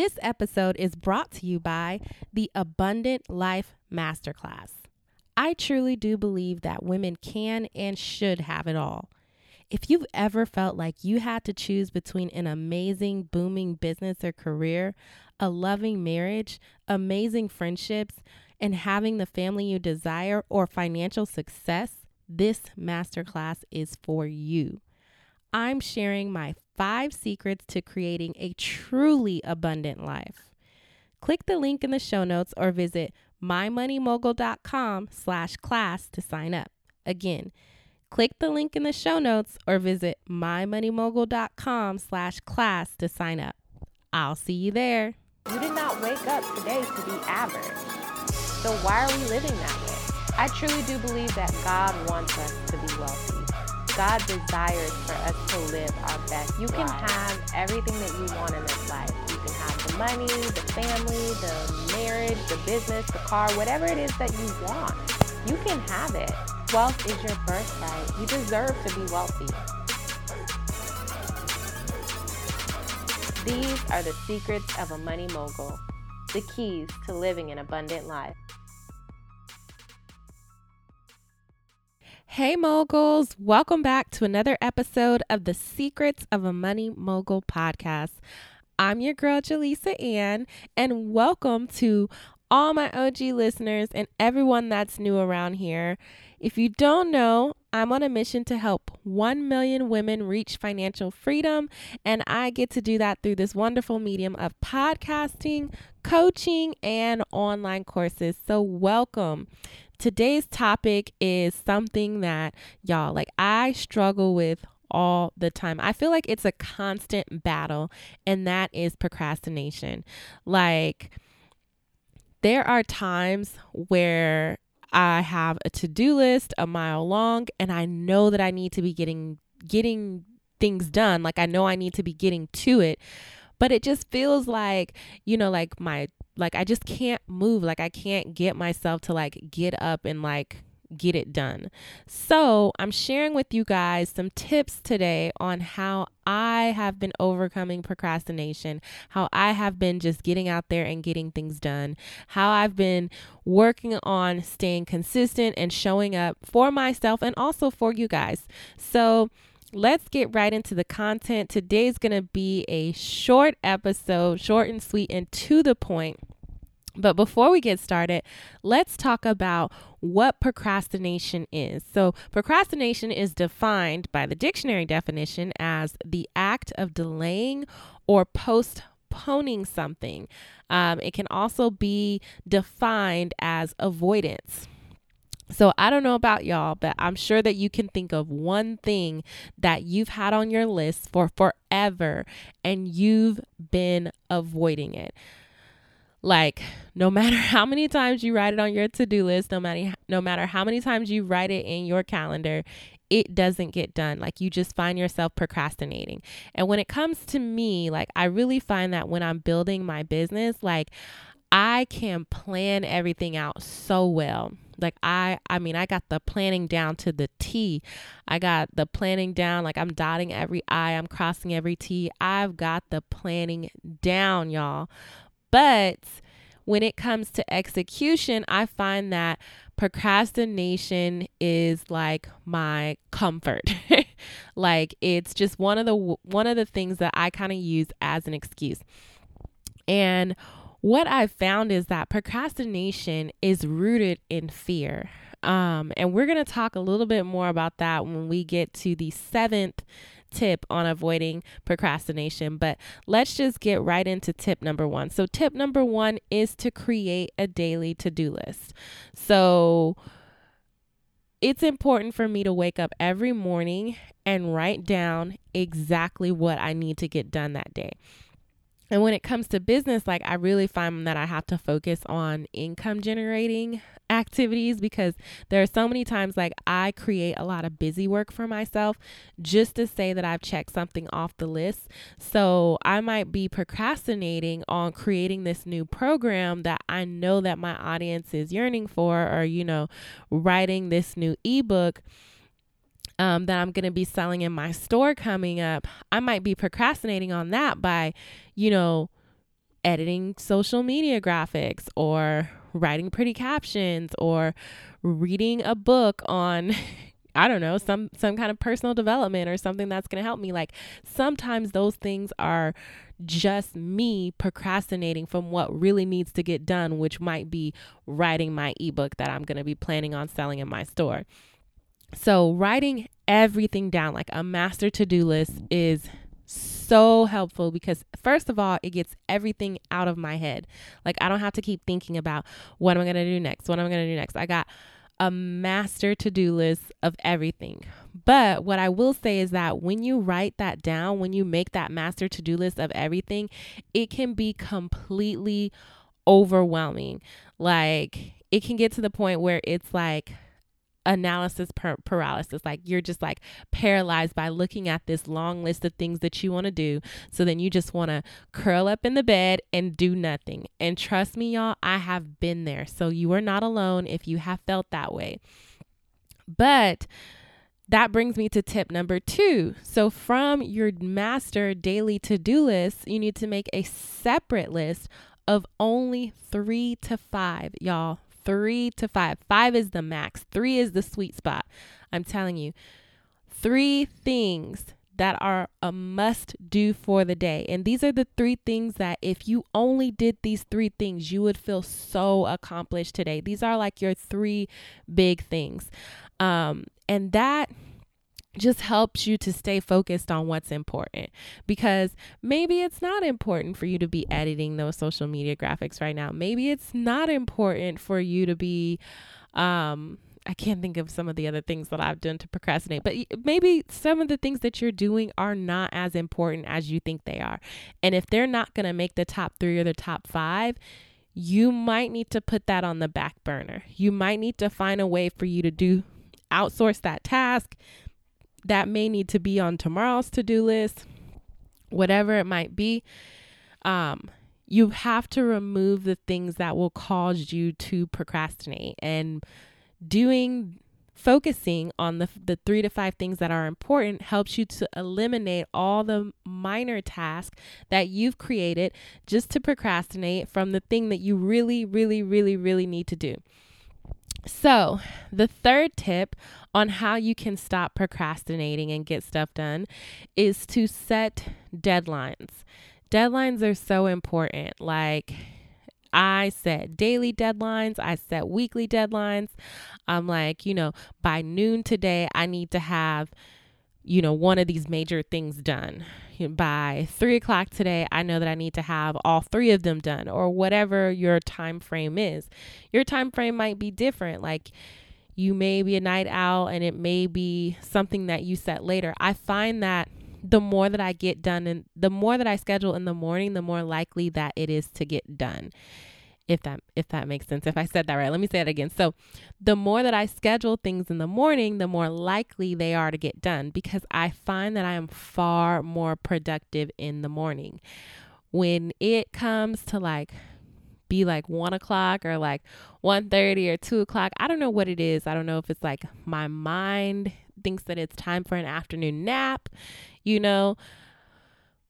This episode is brought to you by the Abundant Life Masterclass. I truly do believe that women can and should have it all. If you've ever felt like you had to choose between an amazing, booming business or career, a loving marriage, amazing friendships, and having the family you desire or financial success, this masterclass is for you. I'm sharing my five secrets to creating a truly abundant life. Click the link in the show notes or visit mymoneymogul.com slash class to sign up. Again, click the link in the show notes or visit mymoneymogul.com slash class to sign up. I'll see you there. You did not wake up today to be average. So why are we living that way? I truly do believe that God wants us to be wealthy. God desires for us to live our best. You can have everything that you want in this life. You can have the money, the family, the marriage, the business, the car, whatever it is that you want. You can have it. Wealth is your birthright. You deserve to be wealthy. These are the secrets of a money mogul, the keys to living an abundant life. Hey, moguls, welcome back to another episode of the Secrets of a Money Mogul podcast. I'm your girl, Jaleesa Ann, and welcome to all my OG listeners and everyone that's new around here. If you don't know, I'm on a mission to help 1 million women reach financial freedom, and I get to do that through this wonderful medium of podcasting, coaching, and online courses. So, welcome today's topic is something that y'all like I struggle with all the time. I feel like it's a constant battle, and that is procrastination. Like, there are times where I have a to-do list a mile long and I know that I need to be getting getting things done. Like I know I need to be getting to it. But it just feels like, you know, like my like I just can't move. Like I can't get myself to like get up and like get it done. So, I'm sharing with you guys some tips today on how I have been overcoming procrastination, how I have been just getting out there and getting things done, how I've been working on staying consistent and showing up for myself and also for you guys. So, let's get right into the content. Today's going to be a short episode, short and sweet and to the point. But before we get started, let's talk about what procrastination is. So, procrastination is defined by the dictionary definition as the act of delaying or postponing something. Um, it can also be defined as avoidance. So I don't know about y'all, but I'm sure that you can think of one thing that you've had on your list for forever and you've been avoiding it. Like no matter how many times you write it on your to-do list, no matter no matter how many times you write it in your calendar, it doesn't get done. Like you just find yourself procrastinating. And when it comes to me, like I really find that when I'm building my business, like I can plan everything out so well. Like I I mean I got the planning down to the T. I got the planning down like I'm dotting every I, I'm crossing every T. I've got the planning down, y'all. But when it comes to execution, I find that procrastination is like my comfort. like it's just one of the one of the things that I kind of use as an excuse. And what I've found is that procrastination is rooted in fear. Um, and we're going to talk a little bit more about that when we get to the seventh tip on avoiding procrastination. But let's just get right into tip number one. So, tip number one is to create a daily to do list. So, it's important for me to wake up every morning and write down exactly what I need to get done that day. And when it comes to business, like I really find that I have to focus on income generating activities because there are so many times like I create a lot of busy work for myself just to say that I've checked something off the list. So I might be procrastinating on creating this new program that I know that my audience is yearning for or you know writing this new ebook um, that I'm going to be selling in my store coming up, I might be procrastinating on that by, you know, editing social media graphics or writing pretty captions or reading a book on I don't know, some some kind of personal development or something that's going to help me. Like sometimes those things are just me procrastinating from what really needs to get done, which might be writing my ebook that I'm going to be planning on selling in my store. So, writing everything down like a master to-do list is so helpful because first of all it gets everything out of my head. Like i don't have to keep thinking about what am i going to do next? What am i going to do next? I got a master to-do list of everything. But what i will say is that when you write that down when you make that master to-do list of everything it can be completely overwhelming. Like it can get to the point where it's like analysis paralysis. Like you're just like paralyzed by looking at this long list of things that you want to do. So then you just want to curl up in the bed and do nothing. And trust me, y'all, I have been there. So you are not alone if you have felt that way. But that brings me to tip number two. So, from your master daily to do list, you need to make a separate list of only three to five, y'all, three to five. Five is the max, three is the sweet spot. I'm telling you, three things that are a must do for the day. And these are the three things that if you only did these three things, you would feel so accomplished today. These are like your three big things. Um, and that just helps you to stay focused on what's important because maybe it's not important for you to be editing those social media graphics right now. Maybe it's not important for you to be um I can't think of some of the other things that I've done to procrastinate, but maybe some of the things that you're doing are not as important as you think they are. And if they're not going to make the top 3 or the top 5, you might need to put that on the back burner. You might need to find a way for you to do outsource that task that may need to be on tomorrow's to do list, whatever it might be. Um, you have to remove the things that will cause you to procrastinate and doing focusing on the the 3 to 5 things that are important helps you to eliminate all the minor tasks that you've created just to procrastinate from the thing that you really really really really need to do. So, the third tip on how you can stop procrastinating and get stuff done is to set deadlines. Deadlines are so important. Like, I set daily deadlines, I set weekly deadlines. I'm like, you know, by noon today, I need to have, you know, one of these major things done by three o'clock today, I know that I need to have all three of them done, or whatever your time frame is. Your time frame might be different. Like you may be a night owl and it may be something that you set later. I find that the more that I get done and the more that I schedule in the morning, the more likely that it is to get done if that if that makes sense if i said that right. Let me say it again. So the more that i schedule things in the morning the more likely they are to get done because i find that i am far more productive in the morning. When it comes to like be like one o'clock or like 1.30 or 2 o'clock i don't know what it is. I don't know if it's like my mind thinks that it's time for an afternoon nap you know?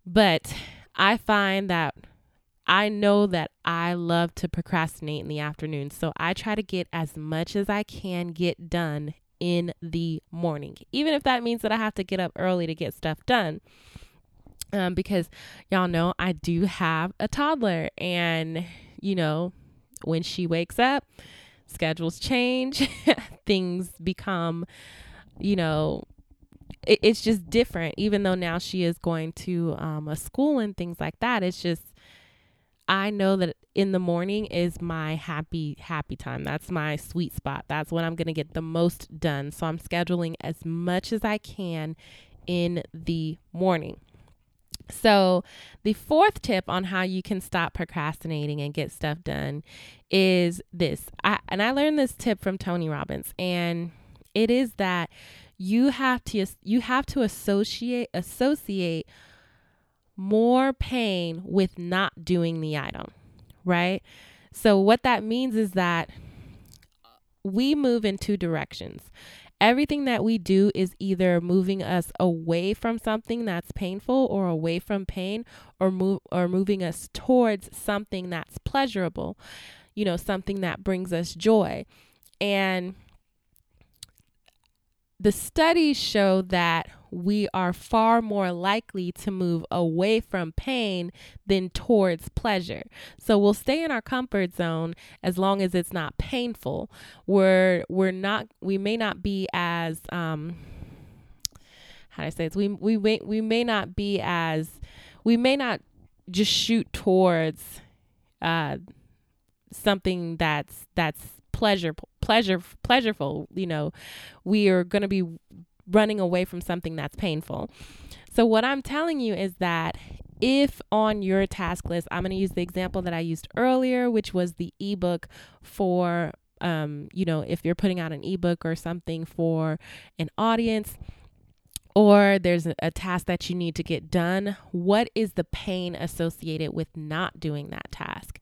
But i find that I know that I love to procrastinate in the afternoon. So I try to get as much as I can get done in the morning, even if that means that I have to get up early to get stuff done. Um, because y'all know I do have a toddler, and you know, when she wakes up, schedules change, things become, you know, it, it's just different. Even though now she is going to um, a school and things like that, it's just I know that in the morning is my happy, happy time. That's my sweet spot. That's when I'm going to get the most done. So I'm scheduling as much as I can in the morning. So, the fourth tip on how you can stop procrastinating and get stuff done is this. I, and I learned this tip from Tony Robbins, and it is that you have to you have to associate associate more pain with not doing the item, right? So, what that means is that we move in two directions. Everything that we do is either moving us away from something that's painful or away from pain or move or moving us towards something that's pleasurable. You know, something that brings us joy. And the studies show that we are far more likely to move away from pain than towards pleasure. So we'll stay in our comfort zone as long as it's not painful. We're we're not we may not be as um how do I say this? We we may, we may not be as we may not just shoot towards uh something that's that's pleasure pleasure pleasureful you know we are going to be running away from something that's painful. So what i'm telling you is that if on your task list i'm going to use the example that i used earlier which was the ebook for um, you know if you're putting out an ebook or something for an audience or there's a, task that you need to get done, what is the pain associated with not doing that task?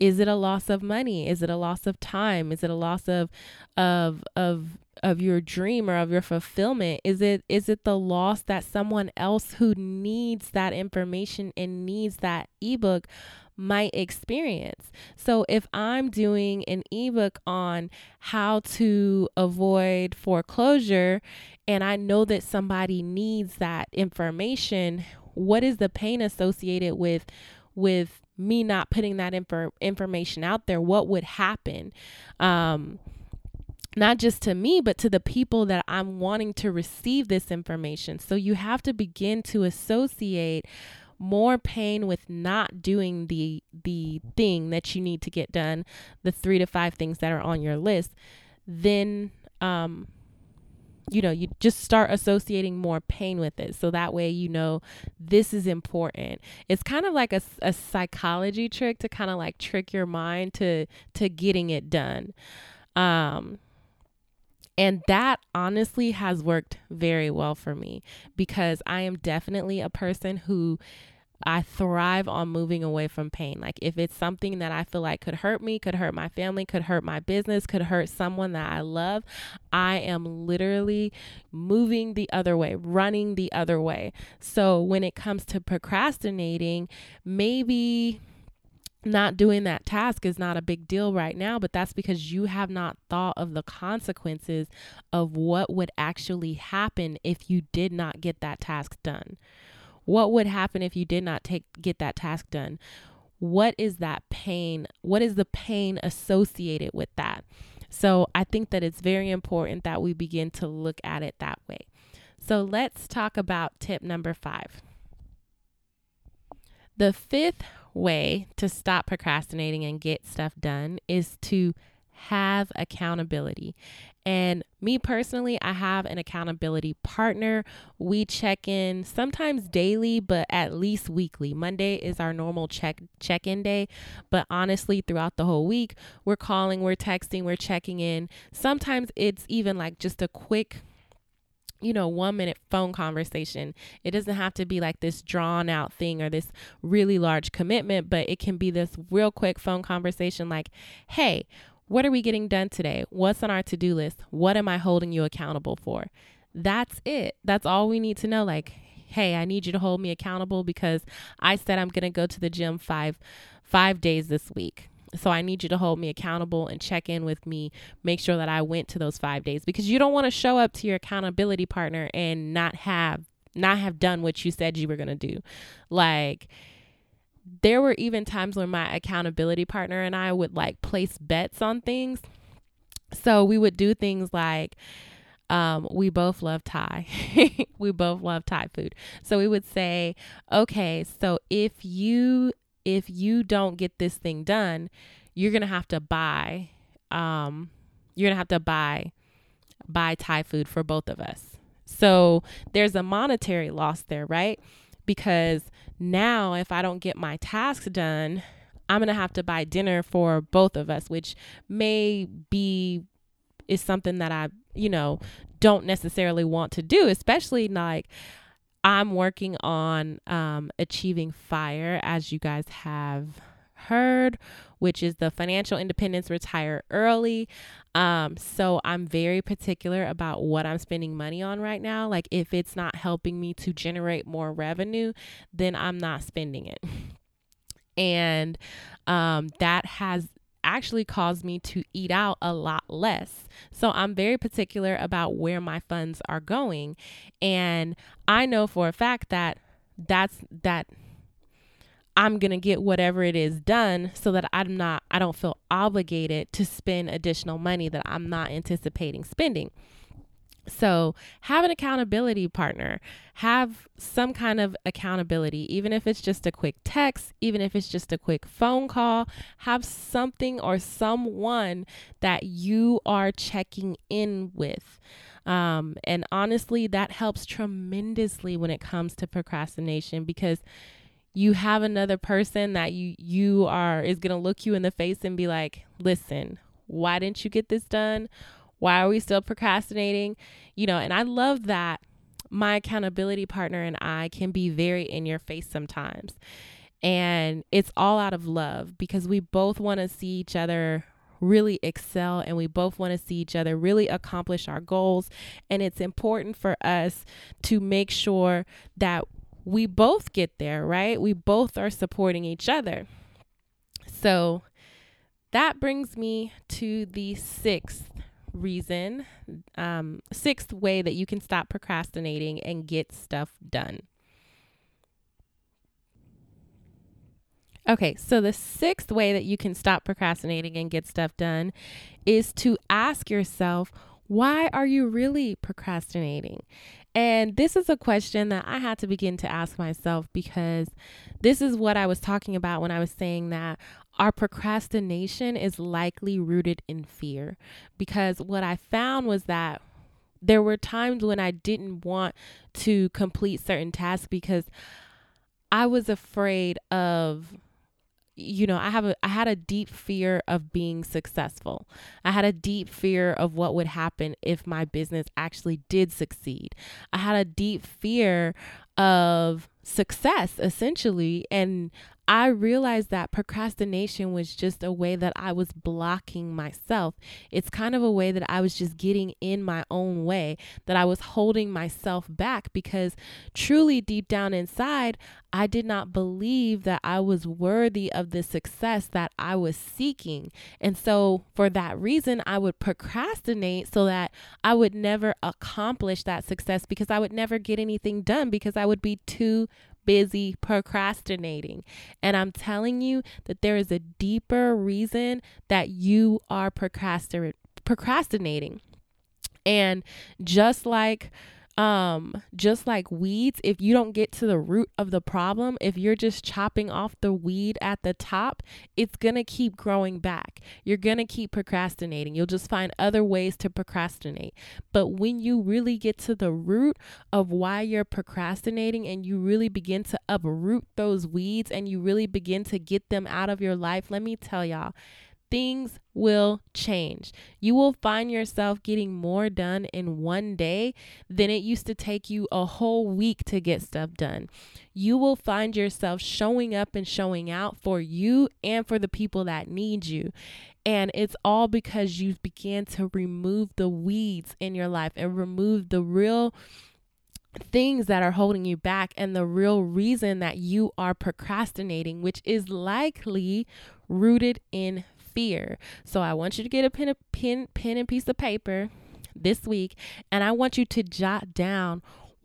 Is it a loss of money? Is it a loss of time? Is it a loss of of of of your dream or of your fulfillment? Is it is it the loss that someone else who needs that information and needs that ebook might experience. So if I'm doing an ebook on how to avoid foreclosure and I know that somebody needs that information, what is the pain associated with with me not putting that info- information out there, what would happen? Um, not just to me, but to the people that I'm wanting to receive this information. So you have to begin to associate more pain with not doing the the thing that you need to get done, the three to five things that are on your list, then um, you know, you just start associating more pain with it. So that way, you know, this is important. It's kind of like a, a psychology trick to kind of like trick your mind to, to getting it done. Um, and that honestly has worked very well for me because I am definitely a person who I thrive on moving away from pain. Like if it's something that I feel like could hurt me, could hurt my family, could hurt my business, could hurt someone that I love, I am literally moving the other way, running the other way. So when it comes to procrastinating, maybe not doing that task is not a big deal right now, but that's because you have not thought of the consequences of what would actually happen if you did not get that task done. What would happen if you did not take get that task done? What is that pain? What is the pain associated with that? So I think that it's very important that we begin to look at it that way. So let's talk about tip number five. The fifth way to stop procrastinating and get stuff done is to have accountability. And me personally, I have an accountability partner. We check in sometimes daily, but at least weekly. Monday is our normal check check-in day, but honestly, throughout the whole week, we're calling, we're texting, we're checking in. Sometimes it's even like just a quick you know, one minute phone conversation. It doesn't have to be like this drawn out thing or this really large commitment, but it can be this real quick phone conversation like, hey, what are we getting done today? What's on our to do list? What am I holding you accountable for? That's it. That's all we need to know. Like, hey, I need you to hold me accountable because I said I'm going to go to the gym five five days this week. So I need you to hold me accountable and check in with me, make sure that I went to those 5 days because you don't want to show up to your accountability partner and not have not have done what you said you were going to do. Like there were even times when my accountability partner and I would like place bets on things. So we would do things like um, we both love Thai. we both love Thai food. So we would say, okay, so if you if you don't get this thing done, you're gonna have to buy um, you're gonna have to buy buy Thai food for both of us. So there's a monetary loss there, right? Because now, if I don't get my tasks done, I'm going to have to buy dinner for both of us, which may be is something that I, you know, don't necessarily want to do, especially like I'm working on um, achieving fire, as you guys have heard, which is the financial independence retire early. Um, so I'm very particular about what I'm spending money on right now. Like if it's not helping me to generate more revenue, then I'm not spending it. And um, that has actually caused me to eat out a lot less. So I'm very particular about where my funds are going. And I know for a fact that that's that I'm going to get whatever it is done so that I'm not, I don't feel obligated to spend additional money that I'm not anticipating spending. So, have an accountability partner. Have some kind of accountability, even if it's just a quick text, even if it's just a quick phone call. Have something or someone that you are checking in with. Um, and honestly, that helps tremendously when it comes to procrastination because you have another person that you you are is going to look you in the face and be like, "Listen, why didn't you get this done? Why are we still procrastinating?" You know, and I love that my accountability partner and I can be very in your face sometimes. And it's all out of love because we both want to see each other really excel and we both want to see each other really accomplish our goals. And it's important for us to make sure that we both get there, right? We both are supporting each other. So that brings me to the sixth reason, um, sixth way that you can stop procrastinating and get stuff done. Okay, so the sixth way that you can stop procrastinating and get stuff done is to ask yourself, why are you really procrastinating? And this is a question that I had to begin to ask myself because this is what I was talking about when I was saying that our procrastination is likely rooted in fear. Because what I found was that there were times when I didn't want to complete certain tasks because I was afraid of you know, I have a I had a deep fear of being successful. I had a deep fear of what would happen if my business actually did succeed. I had a deep fear of success essentially and I realized that procrastination was just a way that I was blocking myself. It's kind of a way that I was just getting in my own way, that I was holding myself back because truly deep down inside, I did not believe that I was worthy of the success that I was seeking. And so, for that reason, I would procrastinate so that I would never accomplish that success because I would never get anything done because I would be too busy procrastinating. And I'm telling you that there is a deeper reason that you are procrastinating. And just like um just like weeds if you don't get to the root of the problem if you're just chopping off the weed at the top it's going to keep growing back. You're going to keep procrastinating. You'll just find other ways to procrastinate. But when you really get to the root of why you're procrastinating and you really begin to uproot those weeds and you really begin to get them out of your life let me tell y'all things will change. You will find yourself getting more done in one day than it used to take you a whole week to get stuff done. You will find yourself showing up and showing out for you and for the people that need you. And it's all because you began to remove the weeds in your life and remove the real things that are holding you back and the real reason that you are procrastinating, which is likely rooted in fear. So I want you to get a pen, a pen, pen and piece of paper this week, and I want you to jot down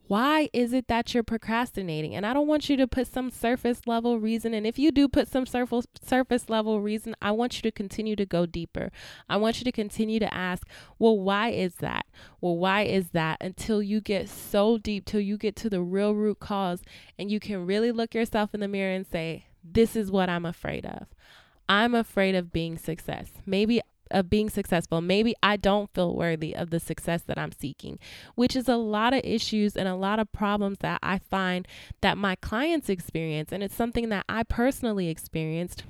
why is it that you're procrastinating? And I don't want you to put some surface level reason. And if you do put some surface surface level reason, I want you to continue to go deeper. I want you to continue to ask, well, why is that? Well, why is that? Until you get so deep, till you get to the real root cause, and you can really look yourself in the mirror and say, this is what I'm afraid of. I'm afraid of being success. Maybe of being successful. Maybe I don't feel worthy of the success that I'm seeking, which is a lot of issues and a lot of problems that I find that my clients experience. And it's something that I personally experienced.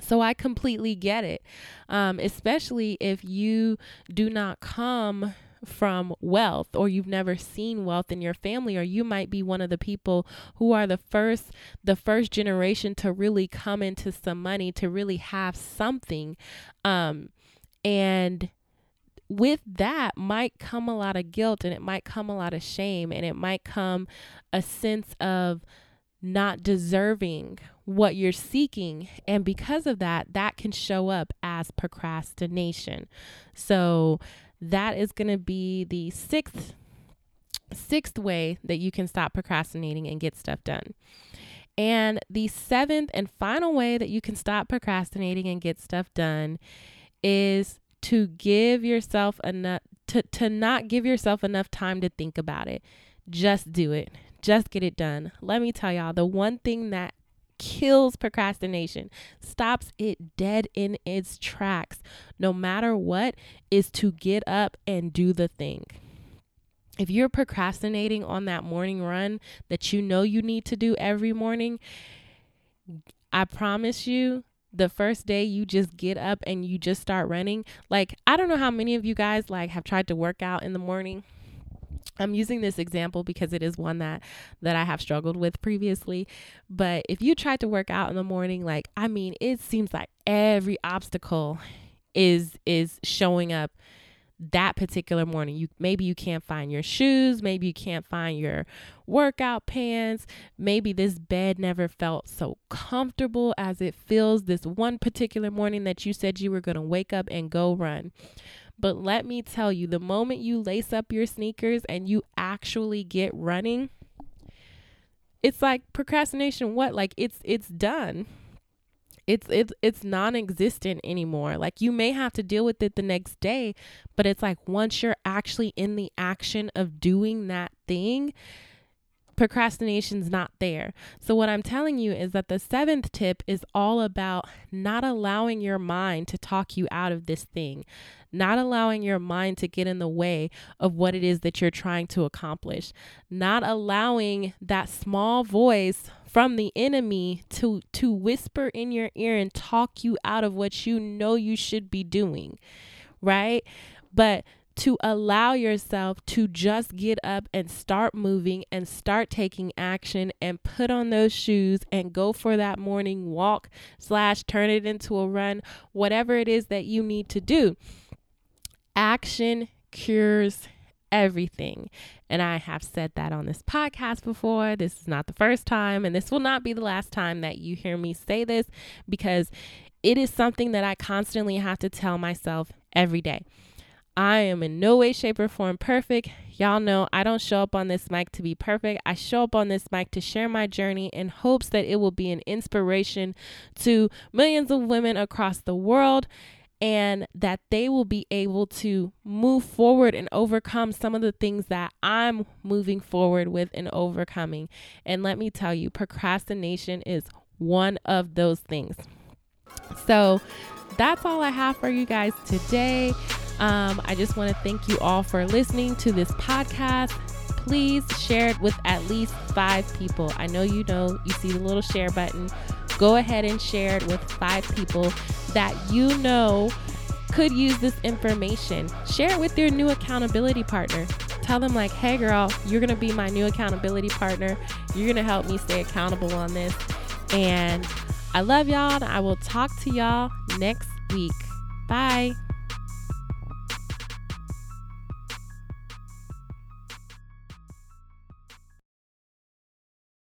So I completely get it, um, especially if you do not come from wealth or you've never seen wealth in your family or you might be one of the people who are the first the first generation to really come into some money to really have something um and with that might come a lot of guilt and it might come a lot of shame and it might come a sense of not deserving what you're seeking. And because of that, that can show up as procrastination. So that is going to be the sixth sixth way that you can stop procrastinating and get stuff done. And the seventh and final way that you can stop procrastinating and get stuff done is to give yourself enough to, to not give yourself enough time to think about it. Just do it. Just get it done. Let me tell y'all the one thing that kills procrastination, stops it dead in its tracks, no matter what, is to get up and do the thing. If you're procrastinating on that morning run that you know you need to do every morning, I promise you, the first day you just get up and you just start running. Like, I don't know how many of you guys like have tried to work out in the morning I'm using this example because it is one that that I have struggled with previously. But if you try to work out in the morning, like I mean, it seems like every obstacle is is showing up that particular morning. You maybe you can't find your shoes, maybe you can't find your workout pants, maybe this bed never felt so comfortable as it feels this one particular morning that you said you were going to wake up and go run. But let me tell you, the moment you lace up your sneakers and you actually get running, it's like procrastination what? Like it's it's done. It's it's it's non-existent anymore. Like you may have to deal with it the next day, but it's like once you're actually in the action of doing that thing, procrastination's not there. So, what I'm telling you is that the seventh tip is all about not allowing your mind to talk you out of this thing, not allowing your mind to get in the way of what it is that you're trying to accomplish, not allowing that small voice from the enemy to to whisper in your ear and talk you out of what you know you should be doing. Right? But to allow yourself to just get up and start moving and start taking action and put on those shoes and go for that morning walk slash turn it into a run whatever it is that you need to do action cures everything. And I have said that on this podcast before. This is not the first time, and this will not be the last time that you hear me say this because it is something that I constantly have to tell myself every day. I am in no way, shape, or form perfect. Y'all know I don't show up on this mic to be perfect. I show up on this mic to share my journey in hopes that it will be an inspiration to millions of women across the world and that they will be able to move forward and overcome some of the things that I'm moving forward with and overcoming. And let me tell you, procrastination is one of those things. So that's all I have for you guys today. Um, I just want to thank you all for listening to this podcast. Please share it with at least five people. I know you know, you see the little share button. Go ahead and share it with five people that you know could use this information. Share it with your new accountability partner. Tell them, like, hey, girl, you're going to be my new accountability partner. You're going to help me stay accountable on this. And I love y'all. and I will talk to y'all next week. Bye.